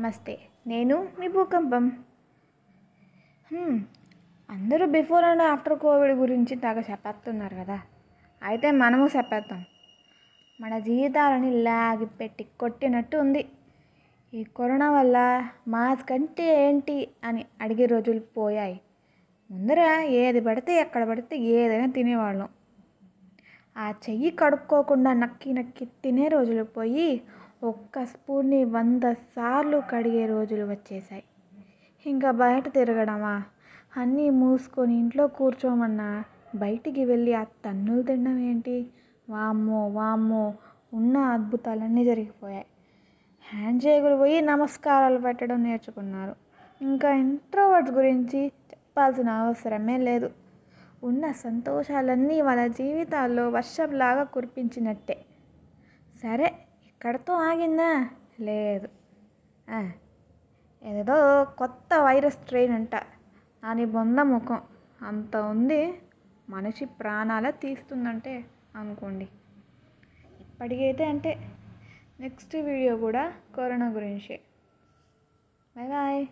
నమస్తే నేను మీ భూకంపం. అందరూ బిఫోర్ అండ్ ఆఫ్టర్ కోవిడ్ గురించి తెగ చెప్పేస్తున్నారు కదా. అయితే మనము చెప్పేద్దాం. మన జీవితాలని లాగి పెట్టి కొట్టినట్టు ఉంది. ఈ కరోనా వల్ల మాస్క్ అంటే ఏంటి అని అడిగే రోజులు పోయాయి. ముందర ఏది పడితే ఎక్కడ పడితే ఏదైనా తినేవాళ్ళం. ఆ చెయ్యి కడుక్కోకుండా నక్కి నక్కి తినే రోజులు పోయి ఒక్క స్పూన్ని వంద సార్లు కడిగే రోజులు వచ్చేసాయి ఇంకా బయట తిరగడమా? అన్నీ మూసుకొని ఇంట్లో కూర్చోమన్నా బయటికి వెళ్ళి ఆ తన్నులు తినడం ఏంటి? వామ్మో వామ్మో. ఉన్న అద్భుతాలన్నీ జరిగిపోయాయి. హ్యాండ్ షేకులు పోయి నమస్కారాలు పెట్టడం నేర్చుకున్నారు. ఇంకా ఇంట్రోవర్ట్స్ గురించి చెప్పాల్సిన అవసరమే లేదు. ఉన్న సంతోషాలన్నీ వాళ్ళ జీవితాల్లో వర్షంలాగా కురిపించినట్టే. సరే ఇక్కడతో ఆగిందా? లేదు. ఏదేదో కొత్త వైరస్ స్ట్రెయిన్ అంట. దాని బొంద ముఖం. అంత ఉంది మనిషి ప్రాణాలే తీస్తుందంటే అనుకోండి. ఇప్పటికైతే అంటే నెక్స్ట్ వీడియో కూడా కరోనా గురించే. Bye bye.